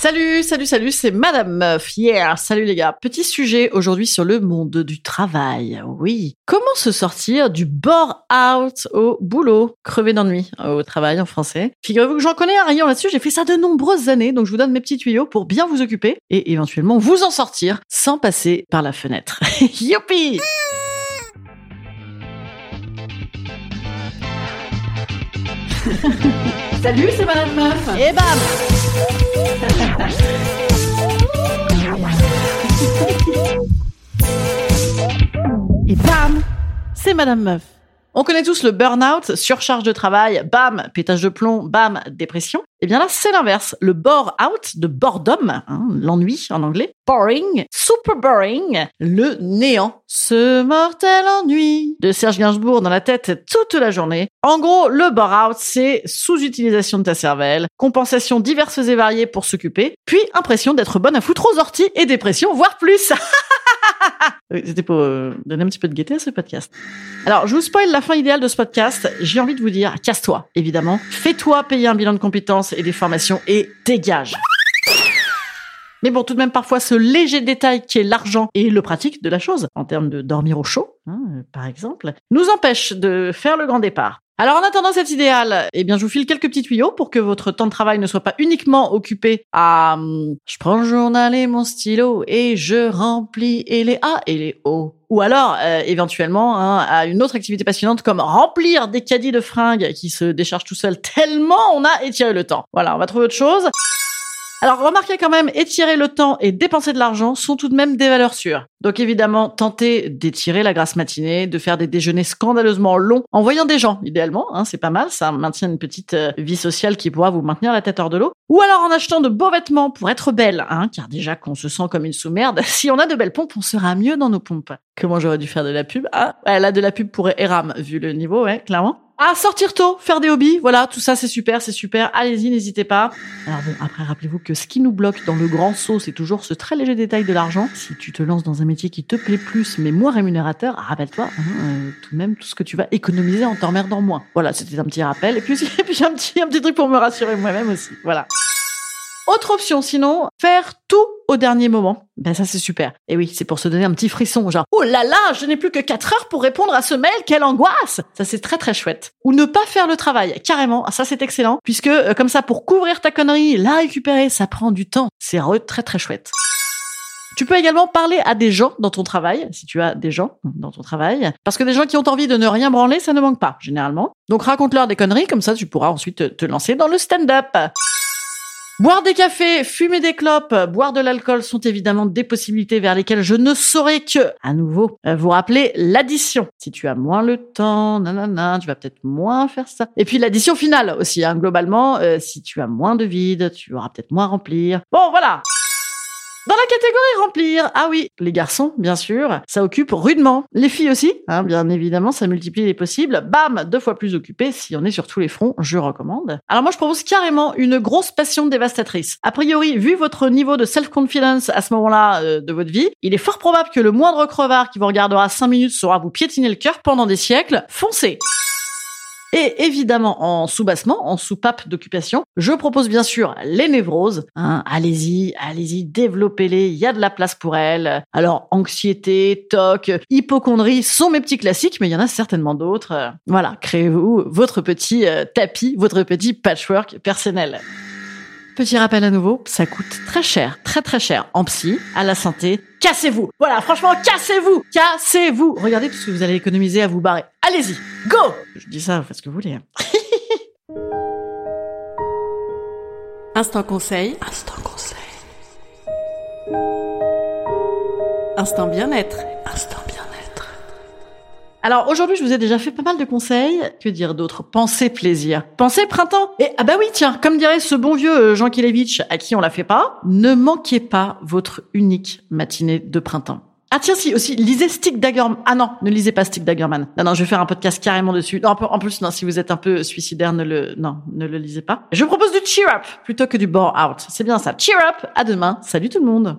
Salut, salut, salut, c'est Madame Meuf. Yeah, salut les gars. Petit sujet aujourd'hui sur le monde du travail. Oui. Comment se sortir du bore-out au boulot? Crever d'ennui au travail en français. Figurez-vous que j'en connais un rayon là-dessus. J'ai fait ça de nombreuses années, donc je vous donne mes petits tuyaux pour bien vous occuper et éventuellement vous en sortir sans passer par la fenêtre. Youpi Salut, c'est Madame Meuf. Et bam Et bam C'est Madame Meuf. On connaît tous le burn-out, surcharge de travail, bam, pétage de plomb, bam, dépression. Eh bien là, c'est l'inverse. Le bore-out de boredom, hein, l'ennui en anglais, boring, super boring, le néant, ce mortel ennui de Serge Gainsbourg dans la tête toute la journée. En gros, le bore-out, c'est sous-utilisation de ta cervelle, compensation diverses et variées pour s'occuper, puis impression d'être bonne à foutre aux orties et dépression, voire plus. C'était pour euh, donner un petit peu de gaieté à ce podcast. Alors, je vous spoil la fin idéale de ce podcast. J'ai envie de vous dire, casse-toi, évidemment. Fais-toi payer un bilan de compétences et des formations et dégage. Mais bon, tout de même, parfois, ce léger détail qui est l'argent et le pratique de la chose, en termes de dormir au chaud, hein, par exemple, nous empêche de faire le grand départ. Alors en attendant cet idéal, eh bien je vous file quelques petits tuyaux pour que votre temps de travail ne soit pas uniquement occupé à hum, je prends le journal et mon stylo et je remplis et les A et les O. Ou alors euh, éventuellement hein, à une autre activité passionnante comme remplir des caddies de fringues qui se déchargent tout seul tellement on a étiré le temps. Voilà, on va trouver autre chose. Alors remarquez quand même, étirer le temps et dépenser de l'argent sont tout de même des valeurs sûres. Donc évidemment, tentez d'étirer la grasse matinée, de faire des déjeuners scandaleusement longs en voyant des gens, idéalement, hein, c'est pas mal, ça maintient une petite euh, vie sociale qui pourra vous maintenir la tête hors de l'eau. Ou alors en achetant de beaux vêtements pour être belle, hein, car déjà qu'on se sent comme une sous-merde, si on a de belles pompes, on sera mieux dans nos pompes. Comment j'aurais dû faire de la pub Ah, là de la pub pour Eram, vu le niveau, ouais, clairement. Ah, sortir tôt, faire des hobbies, voilà, tout ça c'est super, c'est super. Allez-y, n'hésitez pas. Alors bon, après rappelez-vous que ce qui nous bloque dans le grand saut, c'est toujours ce très léger détail de l'argent. Si tu te lances dans un métier qui te plaît plus mais moins rémunérateur, rappelle-toi hein, euh, tout de même tout ce que tu vas économiser en t'emmerdant moins. Voilà, c'était un petit rappel. Et puis, et puis un petit un petit truc pour me rassurer moi-même aussi. Voilà. Autre option, sinon, faire tout au dernier moment. Ben ça c'est super. Et oui, c'est pour se donner un petit frisson, genre oh là là, je n'ai plus que 4 heures pour répondre à ce mail, quelle angoisse Ça c'est très très chouette. Ou ne pas faire le travail, carrément, ça c'est excellent, puisque euh, comme ça pour couvrir ta connerie, la récupérer, ça prend du temps. C'est très très chouette. Tu peux également parler à des gens dans ton travail, si tu as des gens dans ton travail, parce que des gens qui ont envie de ne rien branler, ça ne manque pas, généralement. Donc raconte-leur des conneries, comme ça tu pourras ensuite te lancer dans le stand-up. Boire des cafés, fumer des clopes, boire de l'alcool sont évidemment des possibilités vers lesquelles je ne saurais que, à nouveau, euh, vous rappeler l'addition. Si tu as moins le temps, nanana, tu vas peut-être moins faire ça. Et puis l'addition finale aussi, hein, globalement, euh, si tu as moins de vide, tu auras peut-être moins à remplir. Bon, voilà. Dans la catégorie remplir, ah oui, les garçons, bien sûr, ça occupe rudement. Les filles aussi, hein, bien évidemment, ça multiplie les possibles. Bam, deux fois plus occupé, si on est sur tous les fronts, je recommande. Alors moi, je propose carrément une grosse passion dévastatrice. A priori, vu votre niveau de self-confidence à ce moment-là euh, de votre vie, il est fort probable que le moindre crevard qui vous regardera 5 minutes saura vous piétiner le cœur pendant des siècles. Foncez et évidemment, en sous-bassement, en soupape d'occupation, je propose bien sûr les névroses. Hein, allez-y, allez-y, développez-les, il y a de la place pour elles. Alors, anxiété, toc, hypochondrie sont mes petits classiques, mais il y en a certainement d'autres. Voilà, créez-vous votre petit euh, tapis, votre petit patchwork personnel. Petit rappel à nouveau, ça coûte très cher, très très cher en psy, à la santé. Cassez-vous Voilà, franchement, cassez-vous Cassez-vous Regardez tout ce que vous allez économiser à vous barrer. Allez-y Go Je dis ça, vous faites ce que vous voulez. Hein. Instant conseil. Instant conseil. Instant bien-être. Instant alors aujourd'hui, je vous ai déjà fait pas mal de conseils. Que dire d'autre? Pensez plaisir. Pensez printemps. Et ah bah oui, tiens, comme dirait ce bon vieux euh, Jean Kilevitch à qui on la fait pas, ne manquez pas votre unique matinée de printemps. Ah tiens si aussi lisez Stick Daggerman. Ah non, ne lisez pas Stick Daggerman. Non non, je vais faire un podcast carrément dessus. Non, en plus non, si vous êtes un peu suicidaire, ne le non, ne le lisez pas. Je propose du cheer up plutôt que du bore out. C'est bien ça. Cheer up. À demain. Salut tout le monde.